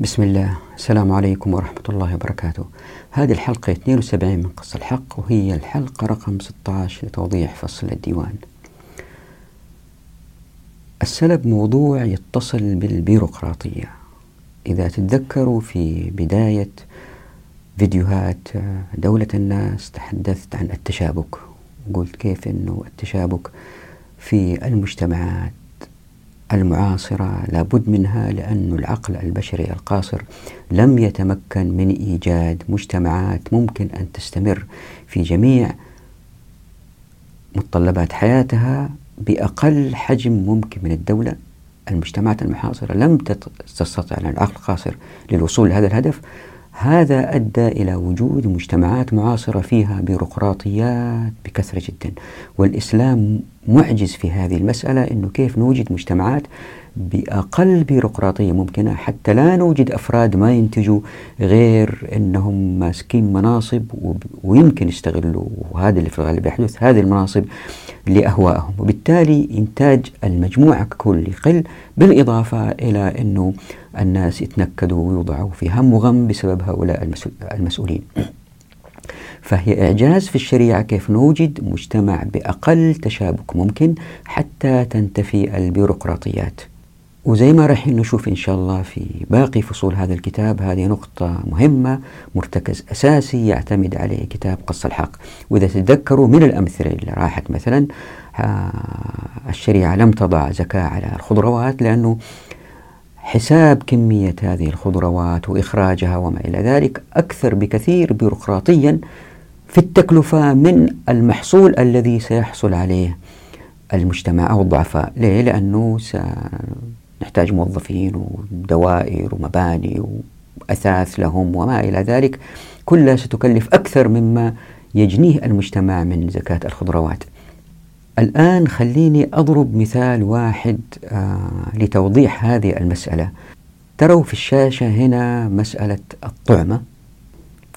بسم الله. السلام عليكم ورحمة الله وبركاته. هذه الحلقة 72 من قص الحق وهي الحلقة رقم 16 لتوضيح فصل الديوان. السلب موضوع يتصل بالبيروقراطية. إذا تتذكروا في بداية فيديوهات دولة الناس تحدثت عن التشابك وقلت كيف أنه التشابك في المجتمعات المعاصرة لابد منها لأن العقل البشري القاصر لم يتمكن من إيجاد مجتمعات ممكن أن تستمر في جميع متطلبات حياتها بأقل حجم ممكن من الدولة. المجتمعات المحاصرة لم تستطع العقل القاصر للوصول لهذا الهدف هذا أدى إلى وجود مجتمعات معاصرة فيها بيروقراطيات بكثرة جدا. والإسلام معجز في هذه المسألة أنه كيف نوجد مجتمعات بأقل بيروقراطية ممكنة حتى لا نوجد أفراد ما ينتجوا غير أنهم ماسكين مناصب ويمكن يستغلوا وهذا اللي في الغالب يحدث هذه المناصب لأهوائهم. وبالتالي إنتاج المجموعة ككل يقل بالإضافة إلى أنه الناس يتنكدوا ويوضعوا في هم وغم بسبب هؤلاء المسؤولين. فهي إعجاز في الشريعة كيف نوجد مجتمع بأقل تشابك ممكن حتى تنتفي البيروقراطيات. وزي ما راح نشوف إن شاء الله في باقي فصول هذا الكتاب هذه نقطة مهمة مرتكز أساسي يعتمد عليه كتاب قص الحق. وإذا تتذكروا من الأمثلة اللي راحت مثلا آه، الشريعة لم تضع زكاة على الخضروات لأنه حساب كمية هذه الخضروات وإخراجها وما إلى ذلك أكثر بكثير بيروقراطيا في التكلفة من المحصول الذي سيحصل عليه المجتمع أو الضعفاء ليه؟ لأنه سنحتاج موظفين ودوائر ومباني وأثاث لهم وما إلى ذلك كلها ستكلف أكثر مما يجنيه المجتمع من زكاة الخضروات الآن خليني أضرب مثال واحد آه لتوضيح هذه المسألة. تروا في الشاشة هنا مسألة الطعمة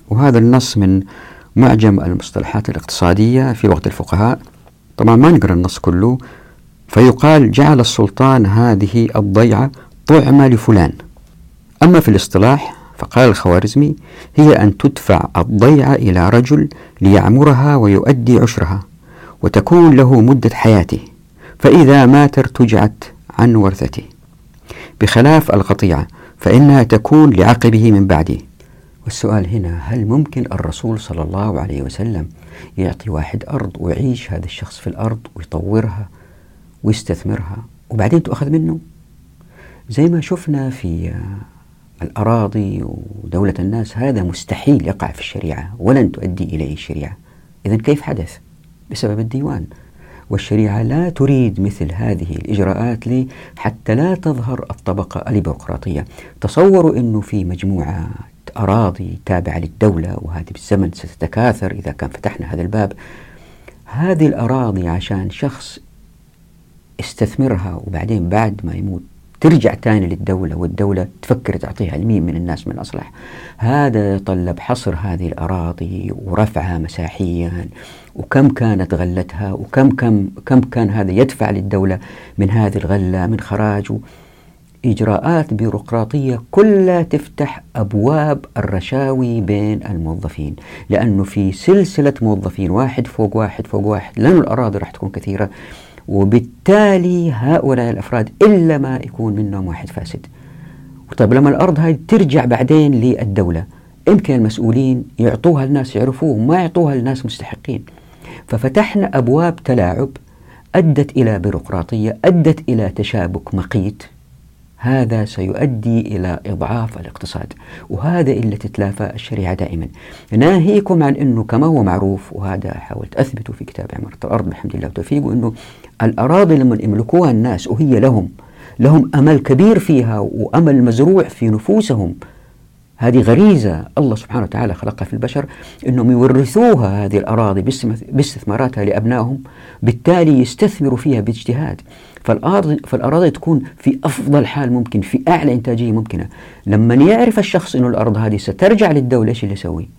وهذا النص من معجم المصطلحات الاقتصادية في وقت الفقهاء. طبعا ما نقرأ النص كله فيقال جعل السلطان هذه الضيعة طعمة لفلان. أما في الاصطلاح فقال الخوارزمي هي أن تدفع الضيعة إلى رجل ليعمرها ويؤدي عشرها. وتكون له مدة حياته. فإذا مات ارتجعت عن ورثته. بخلاف القطيعة فإنها تكون لعقبه من بعده. والسؤال هنا هل ممكن الرسول صلى الله عليه وسلم يعطي واحد أرض ويعيش هذا الشخص في الأرض ويطورها ويستثمرها وبعدين تؤخذ منه؟ زي ما شفنا في الأراضي ودولة الناس هذا مستحيل يقع في الشريعة ولن تؤدي إليه الشريعة. إذا كيف حدث؟ بسبب الديوان. والشريعة لا تريد مثل هذه الإجراءات حتى لا تظهر الطبقة البيروقراطية. تصوروا أنه في مجموعة أراضي تابعة للدولة وهذه بالزمن ستتكاثر إذا كان فتحنا هذا الباب. هذه الأراضي عشان شخص استثمرها وبعدين بعد ما يموت ترجع تاني للدولة والدولة تفكر تعطيها لمين من الناس من الأصلح. هذا يتطلب حصر هذه الأراضي ورفعها مساحيا. وكم كانت غلتها وكم كم كم كان هذا يدفع للدولة من هذه الغلة من خراج إجراءات بيروقراطية كلها تفتح أبواب الرشاوي بين الموظفين. لأنه في سلسلة موظفين واحد فوق واحد فوق واحد لأن الأراضي راح تكون كثيرة وبالتالي هؤلاء الأفراد إلا ما يكون منهم واحد فاسد. طيب لما الأرض هاي ترجع بعدين للدولة يمكن المسؤولين يعطوها الناس يعرفوه ما يعطوها الناس مستحقين. ففتحنا أبواب تلاعب أدت إلى بيروقراطية أدت إلى تشابك مقيت. هذا سيؤدي إلى إضعاف الاقتصاد. وهذا اللي تتلافى الشريعة دائما. ناهيكم عن أنه كما هو معروف وهذا حاولت أثبته في كتاب عمارة الأرض بحمد الله وتوفيقه أنه الأراضي لما يملكوها الناس وهي لهم لهم أمل كبير فيها وأمل مزروع في نفوسهم. هذه غريزة الله سبحانه وتعالى خلقها في البشر أنهم يورثوها هذه الأراضي باستثماراتها لأبنائهم بالتالي يستثمروا فيها باجتهاد. فالأراضي, فالأراضي تكون في أفضل حال ممكن في أعلى إنتاجية ممكنة. لما يعرف الشخص أنه الأرض هذه سترجع للدولة إيش اللي يسوي؟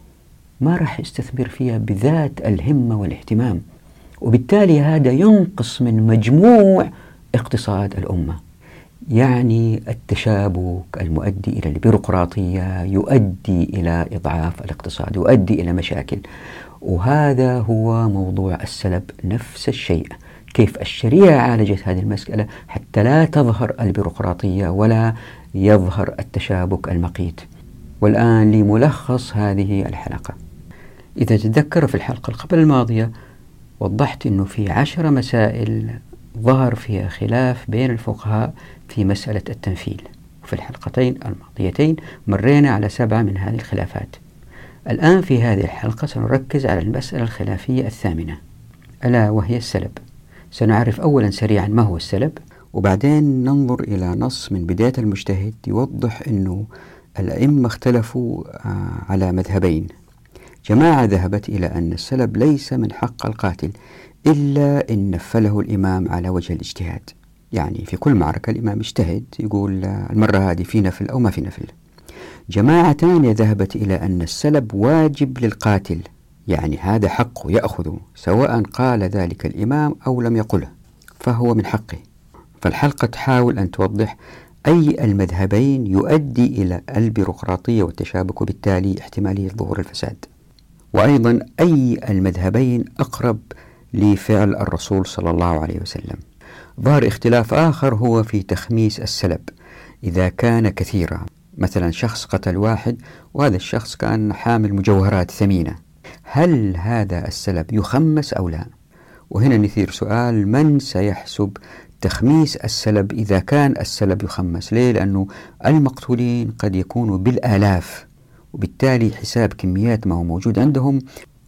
ما راح يستثمر فيها بذات الهمة والاهتمام. وبالتالي هذا ينقص من مجموع اقتصاد الأمة. يعني التشابك المؤدي إلى البيروقراطية يؤدي إلى إضعاف الاقتصاد يؤدي إلى مشاكل. وهذا هو موضوع السلب نفس الشيء. كيف الشريعة عالجت هذه المسألة حتى لا تظهر البيروقراطية ولا يظهر التشابك المقيت. والآن لملخص هذه الحلقة. إذا تذكروا في الحلقة قبل الماضية وضحت أنه في عشر مسائل ظهر فيها خلاف بين الفقهاء في مسألة التنفيل. وفي الحلقتين الماضيتين مرينا على سبعة من هذه الخلافات. الآن في هذه الحلقة سنركز على المسألة الخلافية الثامنة. ألا وهي السلب. سنعرف أولا سريعا ما هو السلب وبعدين ننظر إلى نص من بداية المجتهد يوضح أنه الأئمة اختلفوا آه، على مذهبين. جماعة ذهبت إلى أن السلب ليس من حق القاتل إلا إن نفله الإمام على وجه الاجتهاد. يعني في كل معركة الإمام يجتهد يقول المرة هذه في نفل أو ما في نفل. جماعة ثانية ذهبت إلى أن السلب واجب للقاتل. يعني هذا حقه يأخذه سواء قال ذلك الإمام أو لم يقله فهو من حقه. فالحلقة تحاول أن توضح أي المذهبين يؤدي إلى البيروقراطية والتشابك وبالتالي احتمالية ظهور الفساد. وأيضا أي المذهبين أقرب لفعل الرسول صلى الله عليه وسلم. ظهر اختلاف آخر هو في تخميس السلب. إذا كان كثيرا مثلا شخص قتل واحد وهذا الشخص كان حامل مجوهرات ثمينة. هل هذا السلب يخمس أو لا؟ وهنا نثير سؤال من سيحسب تخميس السلب إذا كان السلب يخمس؟ ليه؟ لأنه المقتولين قد يكونوا بالآلاف وبالتالي حساب كميات ما هو موجود عندهم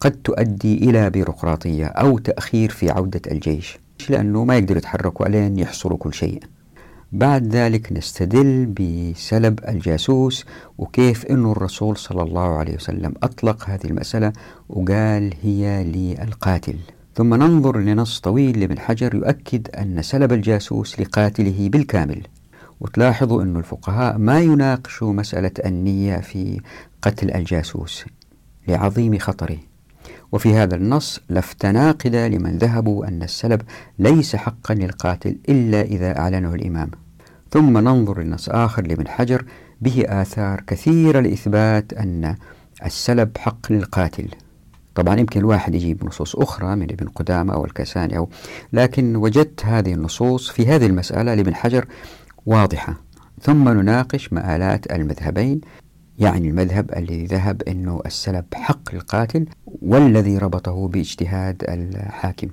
قد تؤدي إلى بيروقراطية أو تأخير في عودة الجيش لأنه ما يقدروا يتحركوا علين يحصروا كل شيء. بعد ذلك نستدل بسلب الجاسوس وكيف أن الرسول صلى الله عليه وسلم أطلق هذه المسألة وقال هي للقاتل. ثم ننظر لنص طويل لابن حجر يؤكد أن سلب الجاسوس لقاتله بالكامل. وتلاحظوا أن الفقهاء ما يناقشوا مسألة النية في قتل الجاسوس لعظيم خطره. وفي هذا النص لفت ناقدة لمن ذهبوا أن السلب ليس حقا للقاتل إلا إذا أعلنه الإمام. ثم ننظر لنص آخر لابن حجر به آثار كثيرة لإثبات أن السلب حق للقاتل. طبعا يمكن الواحد يجيب نصوص أخرى من ابن قدامة أو الكساني أو لكن وجدت هذه النصوص في هذه المسألة لابن حجر واضحة. ثم نناقش مآلات المذهبين يعني المذهب الذي ذهب أنه السلب حق للقاتل والذي ربطه باجتهاد الحاكم.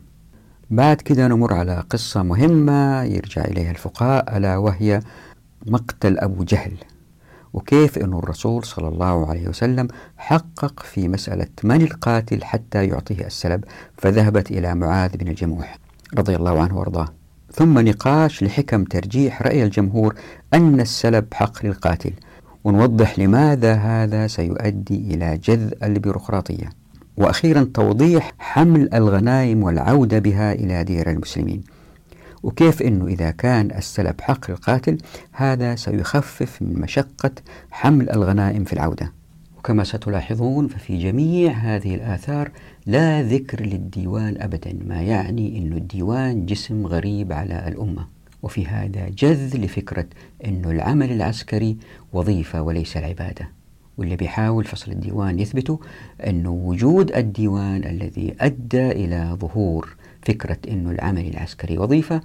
بعد كده نمر على قصة مهمة يرجع إليها الفقهاء ألا وهي مقتل أبو جهل وكيف أن الرسول صلى الله عليه وسلم حقق في مسألة من القاتل حتى يعطيه السلب فذهبت إلى معاذ بن الجموح رضي الله عنه وأرضاه. ثم نقاش لحكم ترجيح رأي الجمهور أن السلب حق للقاتل. ونوضح لماذا هذا سيؤدي إلى جذ البيروقراطية. وأخيرا توضيح حمل الغنائم والعودة بها إلى دير المسلمين. وكيف أنه إذا كان السلب حق القاتل هذا سيخفف من مشقة حمل الغنائم في العودة. وكما ستلاحظون ففي جميع هذه الآثار لا ذكر للديوان أبدا ما يعني أن الديوان جسم غريب على الأمة. وفي هذا جذ لفكرة أن العمل العسكري وظيفة وليس العبادة. واللي بيحاول فصل الديوان يثبته أن وجود الديوان الذي أدى إلى ظهور فكرة أن العمل العسكري وظيفة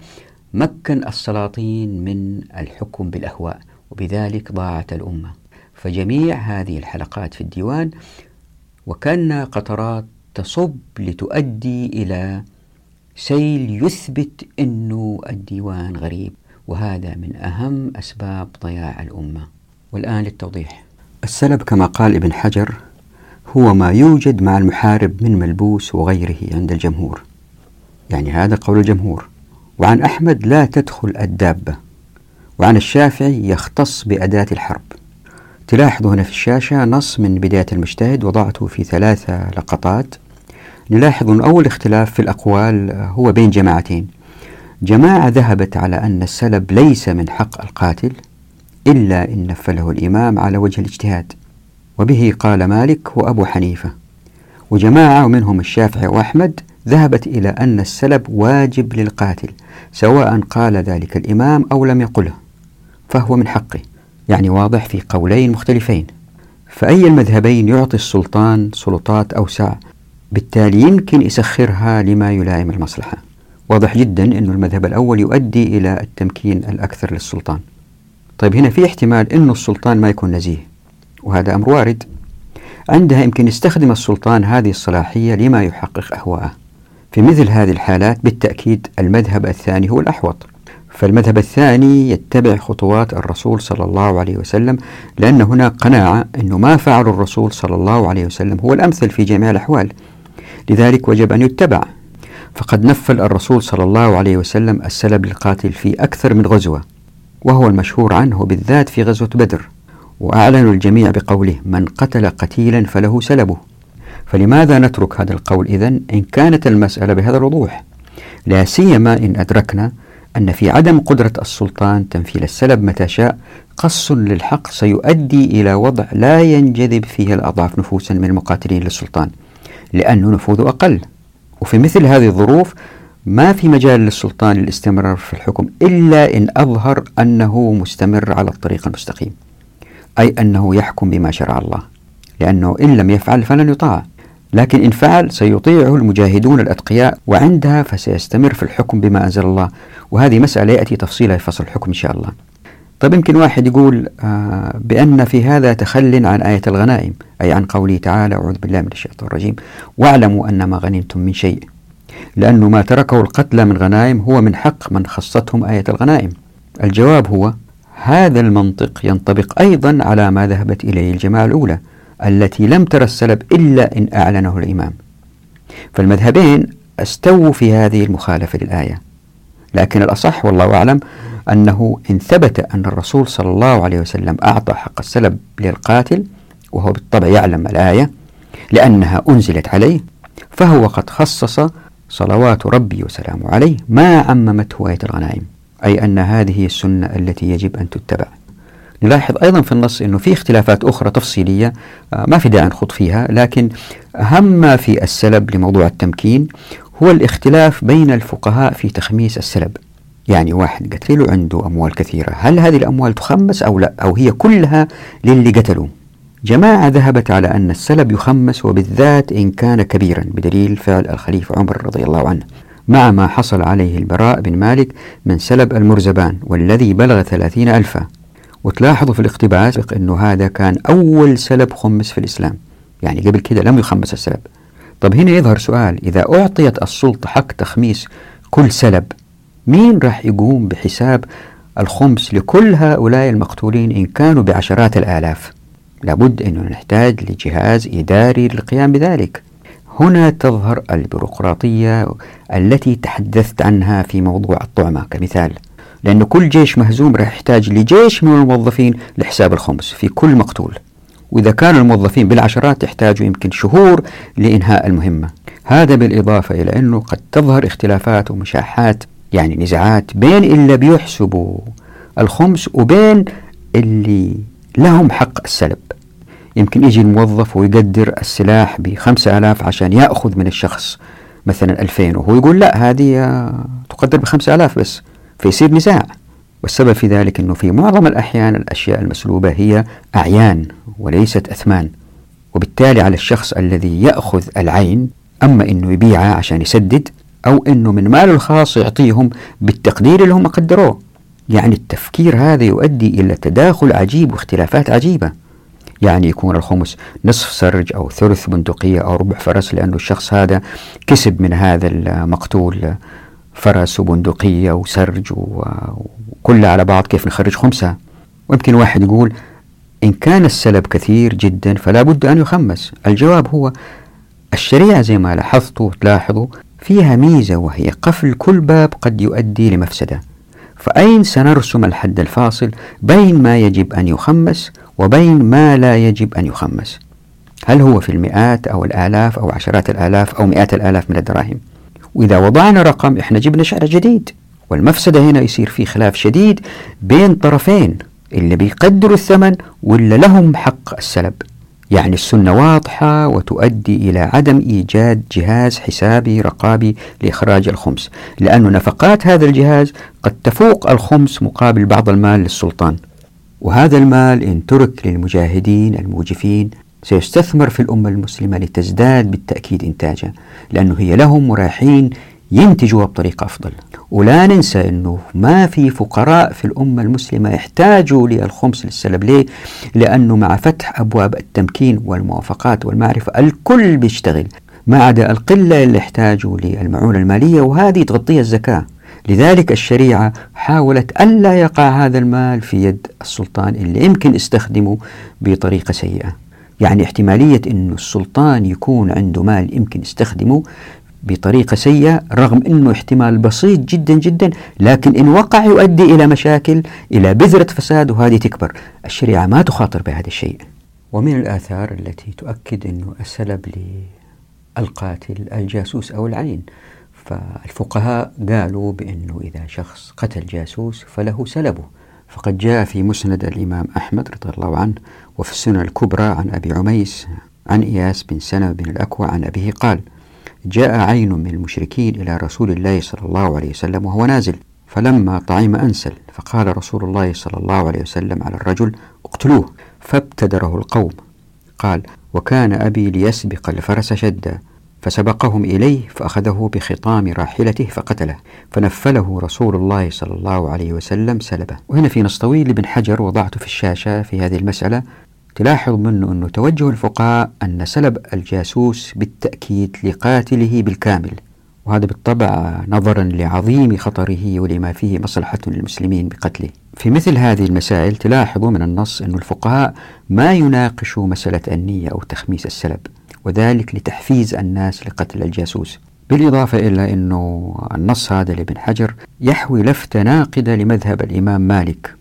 مكن السلاطين من الحكم بالأهواء وبذلك ضاعت الأمة. فجميع هذه الحلقات في الديوان وكأن قطرات تصب لتؤدي إلى سيل يثبت أنه الديوان غريب وهذا من أهم أسباب ضياع الأمة. والآن للتوضيح. السلب كما قال ابن حجر هو ما يوجد مع المحارب من ملبوس وغيره عند الجمهور. يعني هذا قول الجمهور. وعن أحمد لا تدخل الدابة. وعن الشافعي يختص بأداة الحرب. تلاحظوا هنا في الشاشة نص من بداية المجتهد وضعته في ثلاثة لقطات. نلاحظ أن أول اختلاف في الأقوال هو بين جماعتين. جماعة ذهبت على أن السلب ليس من حق القاتل إلا إن نفله الإمام على وجه الاجتهاد. وبه قال مالك وأبو حنيفة وجماعة ومنهم الشافعي وأحمد ذهبت إلى أن السلب واجب للقاتل سواء قال ذلك الإمام أو لم يقله فهو من حقه يعني واضح في قولين مختلفين. فأي المذهبين يعطي السلطان سلطات أوسع؟ بالتالي يمكن يسخرها لما يلائم المصلحة. واضح جدا أن المذهب الأول يؤدي إلى التمكين الأكثر للسلطان. طيب هنا في احتمال أن السلطان ما يكون نزيه وهذا أمر وارد. عندها يمكن يستخدم السلطان هذه الصلاحية لما يحقق أهواءه في مثل هذه الحالات بالتأكيد المذهب الثاني هو الأحوط. فالمذهب الثاني يتبع خطوات الرسول صلى الله عليه وسلم لأن هنا قناعة أنه ما فعل الرسول صلى الله عليه وسلم هو الأمثل في جميع الأحوال. لذلك وجب أن يتبع. فقد نفل الرسول صلى الله عليه وسلم السلب للقاتل في أكثر من غزوة. وهو المشهور عنه بالذات في غزوة بدر وأعلن الجميع بقوله من قتل قتيلا فله سلبه. فلماذا نترك هذا القول إذن؟ إن كانت المسألة بهذا الوضوح. لا سيما إن أدركنا أن في عدم قدرة السلطان تنفيذ السلب متى شاء قص للحق سيؤدي إلى وضع لا ينجذب فيه الأضعاف نفوسا من المقاتلين للسلطان لأن نفوذه أقل. وفي مثل هذه الظروف ما في مجال للسلطان للاستمرار في الحكم إلا إن أظهر أنه مستمر على الطريق المستقيم أي أنه يحكم بما شرع الله لأنه إن لم يفعل فلن يطاع. لكن إن فعل سيطيعه المجاهدون الأتقياء وعندها فسيستمر في الحكم بما أنزل الله. وهذه مسألة يأتي تفصيلها في فصل الحكم إن شاء الله. طيب يمكن واحد يقول آه بأن في هذا تخل عن آية الغنائم أي عن قوله تعالى أعوذ بالله من الشيطان الرجيم واعلموا أن ما غنمتم من شيء لأن ما تركه القتلى من غنائم هو من حق من خصتهم آية الغنائم. الجواب هو هذا المنطق ينطبق أيضا على ما ذهبت إليه الجماعة الأولى التي لم ترى السلب إلا إن أعلنه الإمام. فالمذهبين استووا في هذه المخالفة للآية. لكن الأصح والله أعلم أنه إن ثبت أن الرسول صلى الله عليه وسلم أعطى حق السلب للقاتل وهو بالطبع يعلم الآية لأنها أنزلت عليه فهو قد خصص صلوات ربي وسلامه عليه ما عممته آية الغنائم أي أن هذه السنة التي يجب أن تتبع. نلاحظ أيضا في النص أنه في اختلافات أخرى تفصيلية آه، ما في داعي نخوض فيها لكن أهم ما في السلب لموضوع التمكين هو الاختلاف بين الفقهاء في تخميس السلب. يعني واحد قتل عنده أموال كثيرة هل هذه الأموال تخمس أو لا؟ أو هي كلها للي قتلوا جماعة ذهبت على أن السلب يخمس وبالذات إن كان كبيرا بدليل فعل الخليفة عمر رضي الله عنه. مع ما حصل عليه البراء بن مالك من سلب المرزبان والذي بلغ ثلاثين ألفا. وتلاحظوا في الاقتباس أنه هذا كان أول سلب خمس في الإسلام. يعني قبل كده لم يخمس السلب. طب هنا يظهر سؤال إذا أعطيت السلطة حق تخميس كل سلب مين راح يقوم بحساب الخمس لكل هؤلاء المقتولين إن كانوا بعشرات الآلاف؟ لابد أنه نحتاج لجهاز إداري للقيام بذلك. هنا تظهر البيروقراطية التي تحدثت عنها في موضوع الطعمة كمثال. لأن كل جيش مهزوم راح يحتاج لجيش من الموظفين لحساب الخمس في كل مقتول. وإذا كانوا الموظفين بالعشرات يحتاجوا يمكن شهور لإنهاء المهمة. هذا بالإضافة إلى أنه قد تظهر اختلافات ومشاحات يعني نزاعات بين اللي بيحسبوا الخمس وبين اللي لهم حق السلب. يمكن يجي الموظف ويقدر السلاح بخمسة آلاف عشان يأخذ من الشخص مثلا ألفين وهو يقول لا هذه تقدر بخمسة آلاف بس فيصير نزاع. والسبب في ذلك أنه في معظم الأحيان الأشياء المسلوبة هي أعيان وليست أثمان. وبالتالي على الشخص الذي يأخذ العين أما أنه يبيعها عشان يسدد أو أنه من ماله الخاص يعطيهم بالتقدير اللي هم قدروه. يعني التفكير هذا يؤدي إلى تداخل عجيب واختلافات عجيبة. يعني يكون الخمس نصف سرج أو ثلث بندقية أو ربع فرس لأنه الشخص هذا كسب من هذا المقتول فرس وبندقية وسرج وكلها على بعض كيف نخرج خمسة؟ ويمكن واحد يقول إن كان السلب كثير جدا فلا بد أن يخمس. الجواب هو الشريعة زي ما لاحظتوا تلاحظوا فيها ميزة وهي قفل كل باب قد يؤدي لمفسدة. فأين سنرسم الحد الفاصل بين ما يجب أن يخمس وبين ما لا يجب أن يخمس؟ هل هو في المئات أو الآلاف أو عشرات الآلاف أو مئات الآلاف من الدراهم؟ وإذا وضعنا رقم إحنا جبنا شعر جديد والمفسدة هنا يصير في خلاف شديد بين طرفين اللي بيقدروا الثمن واللي لهم حق السلب؟ يعني السنة واضحة وتؤدي إلى عدم إيجاد جهاز حسابي رقابي لإخراج الخمس. لأن نفقات هذا الجهاز قد تفوق الخمس مقابل بعض المال للسلطان. وهذا المال إن ترك للمجاهدين الموجفين سيستثمر في الأمة المسلمة لتزداد بالتأكيد إنتاجا لأنه هي لهم مراحين ينتجوا بطريقة أفضل. ولا ننسى أنه ما في فقراء في الأمة المسلمة يحتاجوا للخمس للسلب ليه؟ لأنه مع فتح أبواب التمكين والموافقات والمعرفة الكل بيشتغل. ما عدا القلة اللي يحتاجوا للمعونة المالية وهذه تغطيها الزكاة. لذلك الشريعة حاولت ألا يقع هذا المال في يد السلطان اللي يمكن استخدمه بطريقة سيئة. يعني احتمالية أن السلطان يكون عنده مال يمكن يستخدمه بطريقة سيئة رغم أنه احتمال بسيط جدا جدا لكن إن وقع يؤدي إلى مشاكل إلى بذرة فساد وهذه تكبر. الشريعة ما تخاطر بهذا الشيء. ومن الآثار التي تؤكد أنه السلب للقاتل الجاسوس أو العين فالفقهاء قالوا بأنه إذا شخص قتل جاسوس فله سلبه فقد جاء في مسند الإمام أحمد رضي الله عنه وفي السنة الكبرى عن أبي عميس عن إياس بن سنة بن الأكوى عن أبيه قال جاء عين من المشركين إلى رسول الله صلى الله عليه وسلم وهو نازل فلما طعم أنسل فقال رسول الله صلى الله عليه وسلم على الرجل اقتلوه. فابتدره القوم قال وكان أبي ليسبق الفرس شدا. فسبقهم إليه فأخذه بخطام راحلته فقتله فنفله رسول الله صلى الله عليه وسلم سلبه. وهنا في نص طويل لابن حجر وضعته في الشاشة في هذه المسألة تلاحظ منه أنه توجه الفقهاء أن سلب الجاسوس بالتأكيد لقاتله بالكامل وهذا بالطبع نظرا لعظيم خطره ولما فيه مصلحة للمسلمين بقتله. في مثل هذه المسائل تلاحظ من النص أن الفقهاء ما يناقشوا مسألة النية أو تخميس السلب وذلك لتحفيز الناس لقتل الجاسوس. بالإضافة إلى أنه النص هذا لابن حجر يحوي لفتة ناقدة لمذهب الإمام مالك.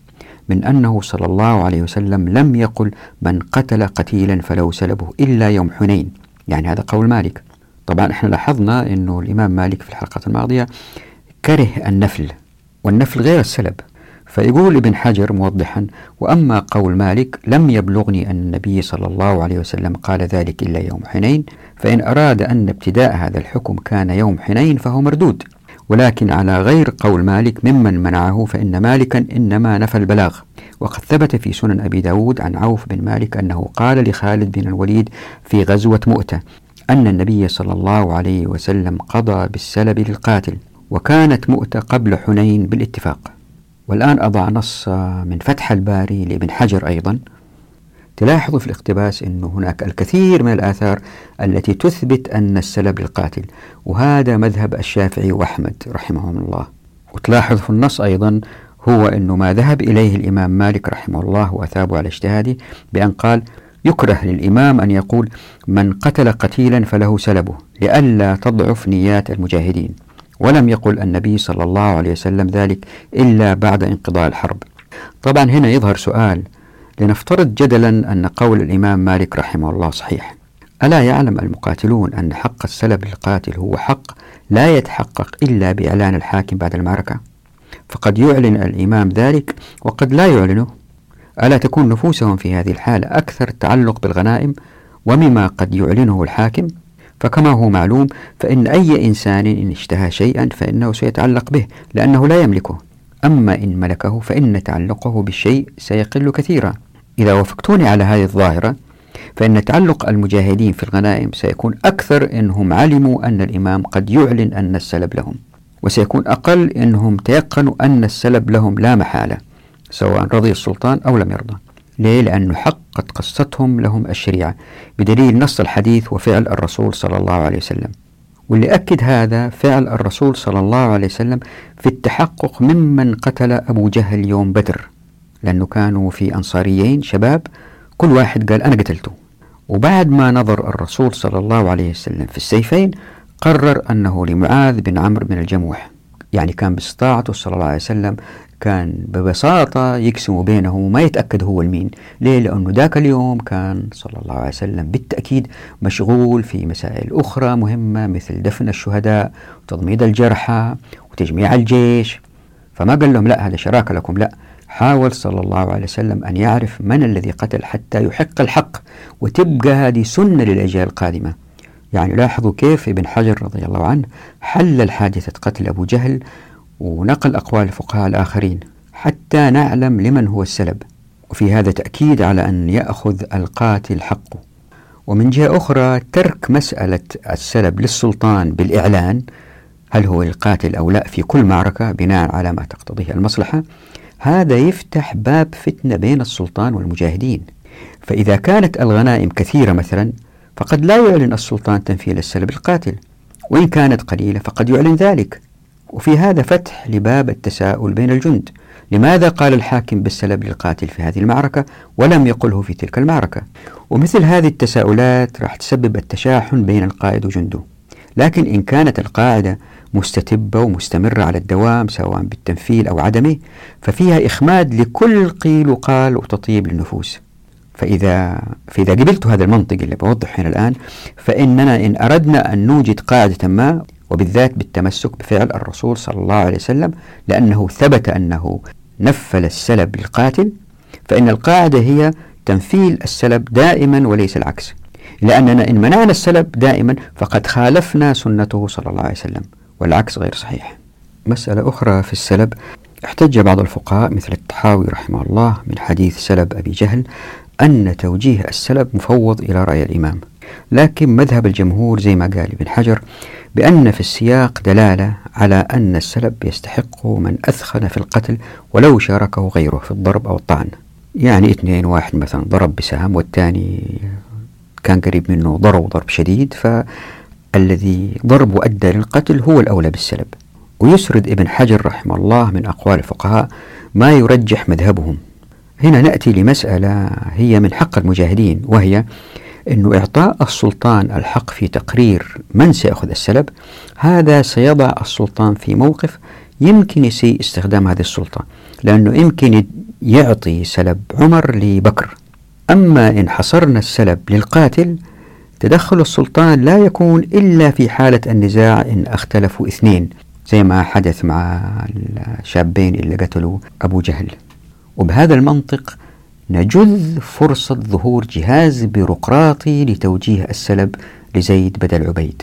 من أنه صلى الله عليه وسلم لم يقل من قتل قتيلا فلو سلبه إلا يوم حنين. يعني هذا قول مالك. طبعا إحنا لاحظنا أنه الإمام مالك في الحلقة الماضية كره النفل والنفل غير السلب. فيقول ابن حجر موضحا وأما قول مالك لم يبلغني أن النبي صلى الله عليه وسلم قال ذلك إلا يوم حنين فإن أراد أن ابتداء هذا الحكم كان يوم حنين فهو مردود. ولكن على غير قول مالك ممن منعه فإن مالكا إنما نفى البلاغ. وقد ثبت في سنن أبي داود عن عوف بن مالك أنه قال لخالد بن الوليد في غزوة مؤتة أن النبي صلى الله عليه وسلم قضى بالسلب للقاتل وكانت مؤتة قبل حنين بالاتفاق. والآن أضع نص من فتح الباري لابن حجر أيضا. تلاحظ في الاقتباس أن هناك الكثير من الآثار التي تثبت أن السلب للقاتل وهذا مذهب الشافعي وأحمد رحمهم الله. وتلاحظ في النص أيضا هو أنه ما ذهب إليه الإمام مالك رحمه الله وأثابه على اجتهاده بأن قال يكره للإمام أن يقول من قتل قتيلا فله سلبه لئلا تضعف نيات المجاهدين ولم يقل النبي صلى الله عليه وسلم ذلك إلا بعد انقضاء الحرب. طبعا هنا يظهر سؤال لنفترض جدلا أن قول الإمام مالك رحمه الله صحيح. ألا يعلم المقاتلون أن حق السلب للقاتل هو حق لا يتحقق إلا بإعلان الحاكم بعد المعركة؟ فقد يعلن الإمام ذلك وقد لا يعلنه. ألا تكون نفوسهم في هذه الحالة أكثر تعلق بالغنائم ومما قد يعلنه الحاكم؟ فكما هو معلوم فإن أي إنسان إن اشتهى شيئا فإنه سيتعلق به لأنه لا يملكه. أما إن ملكه فإن تعلقه بالشيء سيقل كثيرا. إذا وافقتوني على هذه الظاهرة فإن تعلق المجاهدين في الغنائم سيكون أكثر إنهم علموا أن الإمام قد يعلن أن السلب لهم وسيكون أقل إنهم تيقنوا أن السلب لهم لا محالة سواء رضي السلطان أو لم يرضى. ليه؟ لأنه حق قد قصتهم لهم الشريعة بدليل نص الحديث وفعل الرسول صلى الله عليه وسلم. واللي أكد هذا فعل الرسول صلى الله عليه وسلم في التحقق ممن قتل أبو جهل يوم بدر. لأنه كانوا في أنصاريين شباب. كل واحد قال أنا قتلته. وبعد ما نظر الرسول صلى الله عليه وسلم في السيفين قرر أنه لمعاذ بن عمرو بن الجموح. يعني كان باستطاعته صلى الله عليه وسلم كان ببساطة يقسم بينه وما يتأكد هو المين ليه؟ لأنه ذاك اليوم كان صلى الله عليه وسلم بالتأكيد مشغول في مسائل أخرى مهمة مثل دفن الشهداء وتضميد الجرحى وتجميع الجيش. فما قال لهم لا هذا شراكة لكم لا. حاول صلى الله عليه وسلم أن يعرف من الذي قتل حتى يحق الحق وتبقى هذه سنة للأجيال القادمة. يعني لاحظوا كيف ابن حجر رضي الله عنه حلل حادثة قتل أبو جهل ونقل أقوال الفقهاء الآخرين حتى نعلم لمن هو السلب. وفي هذا تأكيد على أن يأخذ القاتل حقه. ومن جهة أخرى ترك مسألة السلب للسلطان بالإعلان هل هو القاتل أو لا في كل معركة بناء على ما تقتضيه المصلحة. هذا يفتح باب فتنة بين السلطان والمجاهدين. فإذا كانت الغنائم كثيرة مثلا فقد لا يعلن السلطان تنفيذ السلب القاتل وإن كانت قليلة فقد يعلن ذلك. وفي هذا فتح لباب التساؤل بين الجند. لماذا قال الحاكم بالسلب للقاتل في هذه المعركة ولم يقله في تلك المعركة؟ ومثل هذه التساؤلات راح تسبب التشاحن بين القائد وجنده. لكن إن كانت القاعدة مستتبة ومستمرة على الدوام سواء بالتنفيذ أو عدمه ففيها إخماد لكل قيل وقال وتطيب للنفوس. فإذا فإذا قبلت هذا المنطق اللي بوضح هنا الآن فإننا إن أردنا أن نوجد قاعدة ما وبالذات بالتمسك بفعل الرسول صلى الله عليه وسلم لأنه ثبت أنه نفل السلب للقاتل فإن القاعدة هي تنفيل السلب دائما وليس العكس. لأننا إن منعنا السلب دائما فقد خالفنا سنته صلى الله عليه وسلم. والعكس غير صحيح. مسألة أخرى في السلب احتج بعض الفقهاء مثل التحاوي رحمه الله من حديث سلب أبي جهل أن توجيه السلب مفوض إلى رأي الإمام. لكن مذهب الجمهور زي ما قال ابن حجر بأن في السياق دلالة على أن السلب يستحق من أثخن في القتل ولو شاركه غيره في الضرب أو الطعن. يعني اثنين واحد مثلا ضرب بسهم والثاني كان قريب منه ضرب ضرب شديد فالذي ضرب وأدى للقتل هو الأولى بالسلب. ويسرد ابن حجر رحمه الله من أقوال الفقهاء ما يرجح مذهبهم. هنا نأتي لمسألة هي من حق المجاهدين وهي أنه إعطاء السلطان الحق في تقرير من سيأخذ السلب هذا سيضع السلطان في موقف يمكن يسيء استخدام هذه السلطة لأنه يمكن يعطي سلب عمر لبكر. أما إن حصرنا السلب للقاتل تدخل السلطان لا يكون إلا في حالة النزاع إن اختلفوا اثنين زي ما حدث مع الشابين اللي قتلوا أبو جهل. وبهذا المنطق نجذ فرصة ظهور جهاز بيروقراطي لتوجيه السلب لزيد بدل عبيد.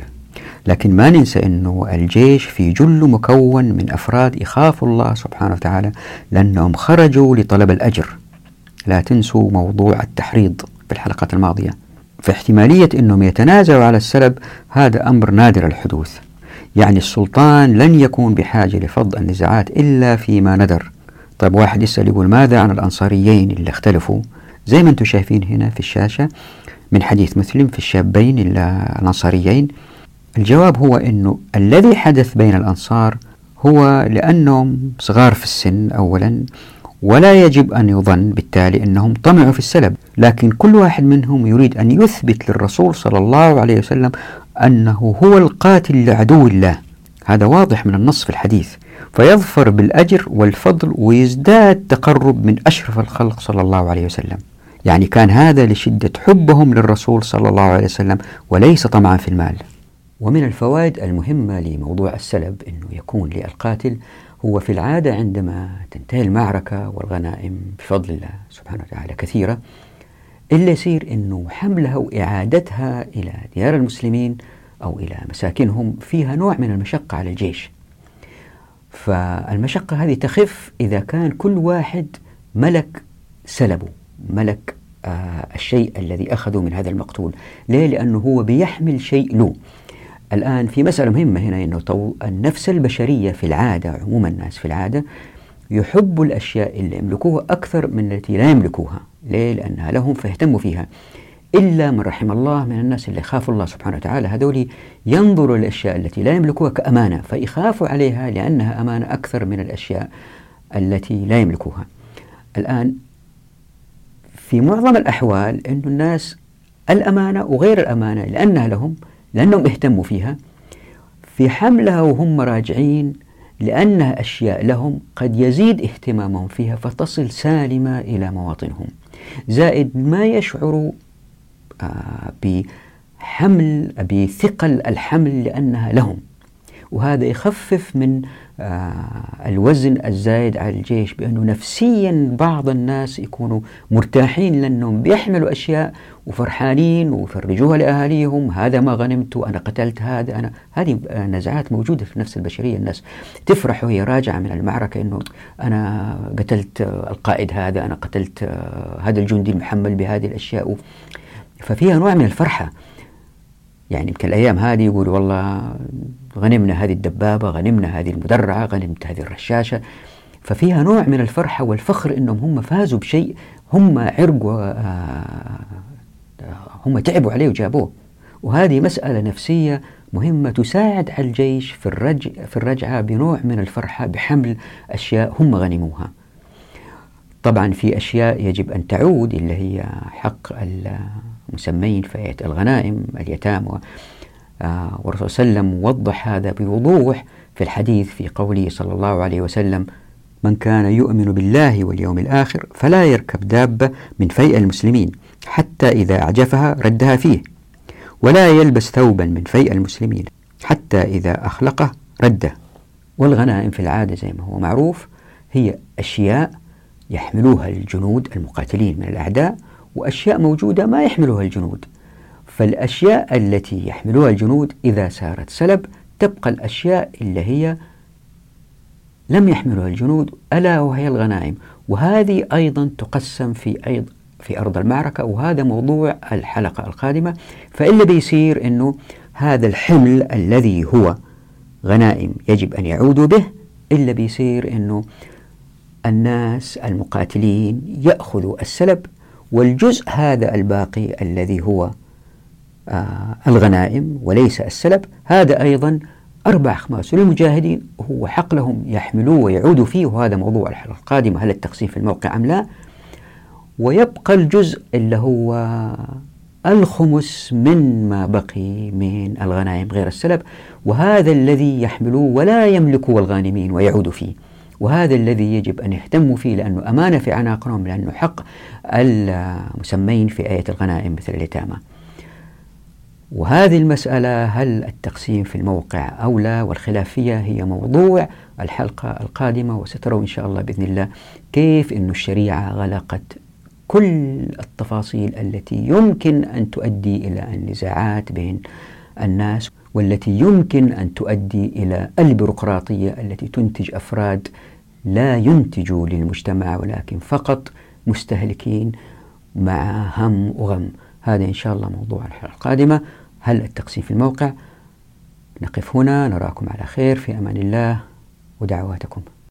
لكن ما ننسى أنه الجيش في جل مكون من أفراد يخافوا الله سبحانه وتعالى لأنهم خرجوا لطلب الأجر. لا تنسوا موضوع التحريض في الحلقات الماضية. فاحتمالية أنهم يتنازلوا على السلب هذا أمر نادر الحدوث. يعني السلطان لن يكون بحاجة لفض النزاعات إلا فيما ندر طيب واحد يسأل يقول ماذا عن الأنصاريين اللي اختلفوا؟ زي ما أنتم شايفين هنا في الشاشة من حديث مسلم في الشابين الأنصاريين. الجواب هو أنه الذي حدث بين الأنصار هو لأنهم صغار في السن أولا ولا يجب أن يظن بالتالي أنهم طمعوا في السلب لكن كل واحد منهم يريد أن يثبت للرسول صلى الله عليه وسلم أنه هو القاتل لعدو الله. هذا واضح من النص في الحديث. فيظفر بالأجر والفضل ويزداد تقرب من أشرف الخلق صلى الله عليه وسلم. يعني كان هذا لشدة حبهم للرسول صلى الله عليه وسلم وليس طمعا في المال. ومن الفوائد المهمة لموضوع السلب أنه يكون للقاتل هو في العادة عندما تنتهي المعركة والغنائم بفضل الله سبحانه وتعالى كثيرة إلا يصير أنه حملها وإعادتها إلى ديار المسلمين أو إلى مساكنهم فيها نوع من المشقة على الجيش. فالمشقة هذه تخف إذا كان كل واحد ملك سلبه ملك آه الشيء الذي أخذه من هذا المقتول. ليه؟ لأنه هو بيحمل شيء له. الآن في مسألة مهمة هنا أنه النفس البشرية في العادة عموم الناس في العادة يحبوا الأشياء اللي يملكوها أكثر من التي لا يملكوها. ليه؟ لأنها لهم فيهتموا فيها. إلا من رحم الله من الناس اللي يخافوا الله سبحانه وتعالى هذول ينظروا للأشياء التي لا يملكوها كأمانة فيخافوا عليها لأنها أمانة أكثر من الأشياء التي لا يملكوها. الآن في معظم الأحوال أن الناس الأمانة وغير الأمانة لأنها لهم لأنهم اهتموا فيها. في حملها وهم راجعين لأنها أشياء لهم قد يزيد اهتمامهم فيها فتصل سالمة إلى مواطنهم. زائد ما يشعروا آه، بحمل بثقل الحمل لأنها لهم. وهذا يخفف من الوزن الزايد على الجيش بأنه نفسيا بعض الناس يكونوا مرتاحين لأنهم بيحملوا أشياء وفرحانين ويفرجوها لأهاليهم. هذا ما غنمت أنا قتلت هذا أنا هذه نزعات موجودة في النفس البشرية. الناس تفرح وهي راجعة من المعركة أنه أنا قتلت القائد هذا أنا قتلت آه، هذا الجندي المحمل بهذه الأشياء. ففيها نوع من الفرحة. يعني يمكن الأيام هذه يقولوا والله غنمنا هذه الدبابة غنمنا هذه المدرعة غنمت هذه الرشاشة ففيها نوع من الفرحة والفخر أنهم هم فازوا بشيء هم عرقوا آه، هم تعبوا عليه وجابوه وهذه مسألة نفسية مهمة تساعد على الجيش في الرجع في الرجعة بنوع من الفرحة بحمل أشياء هم غنموها. طبعا في أشياء يجب أن تعود اللي هي حق المسمين في آية الغنائم اليتامى. آه والرسول صلى الله عليه وسلم وضح هذا بوضوح في الحديث في قوله صلى الله عليه وسلم من كان يؤمن بالله واليوم الآخر فلا يركب دابة من فيء المسلمين حتى إذا أعجفها ردها فيه ولا يلبس ثوبا من فيء المسلمين حتى إذا أخلقه رده. والغنائم في العادة زي ما هو معروف هي أشياء يحملوها الجنود المقاتلين من الأعداء وأشياء موجودة ما يحملها الجنود. فالأشياء التي يحملها الجنود إذا صارت سلب تبقى الأشياء اللي هي لم يحملها الجنود ألا وهي الغنائم. وهذه أيضا تقسم في أيضا في أرض المعركة وهذا موضوع الحلقة القادمة. فإلا بيصير أنه هذا الحمل الذي هو غنائم يجب أن يعودوا به إلا بيصير أنه الناس المقاتلين يأخذوا السلب والجزء هذا الباقي الذي هو آه الغنائم وليس السلب هذا أيضا أربع أخماس. للمجاهدين هو حق لهم يحملوه ويعودوا فيه وهذا موضوع الحلقة القادمة هل التقسيم في الموقع أم لا؟ ويبقى الجزء اللي هو الخمس من ما بقي من الغنائم غير السلب وهذا الذي يحملوه ولا يملكه الغانمين ويعود فيه. وهذا الذي يجب أن يهتموا فيه لأنه أمانة في عناقهم لأنه حق المسمين في آية الغنائم مثل اليتامى. وهذه المسألة هل التقسيم في الموقع أو لا والخلافية هي موضوع الحلقة القادمة؟ وستروا إن شاء الله بإذن الله كيف أن الشريعة غلقت كل التفاصيل التي يمكن أن تؤدي إلى النزاعات بين الناس. والتي يمكن أن تؤدي إلى البيروقراطية التي تنتج أفراد لا ينتجوا للمجتمع ولكن فقط مستهلكين مع هم وغم. هذا إن شاء الله موضوع الحلقة القادمة. هل التقسيم في الموقع؟ نقف هنا نراكم على خير. في أمان الله ودعواتكم.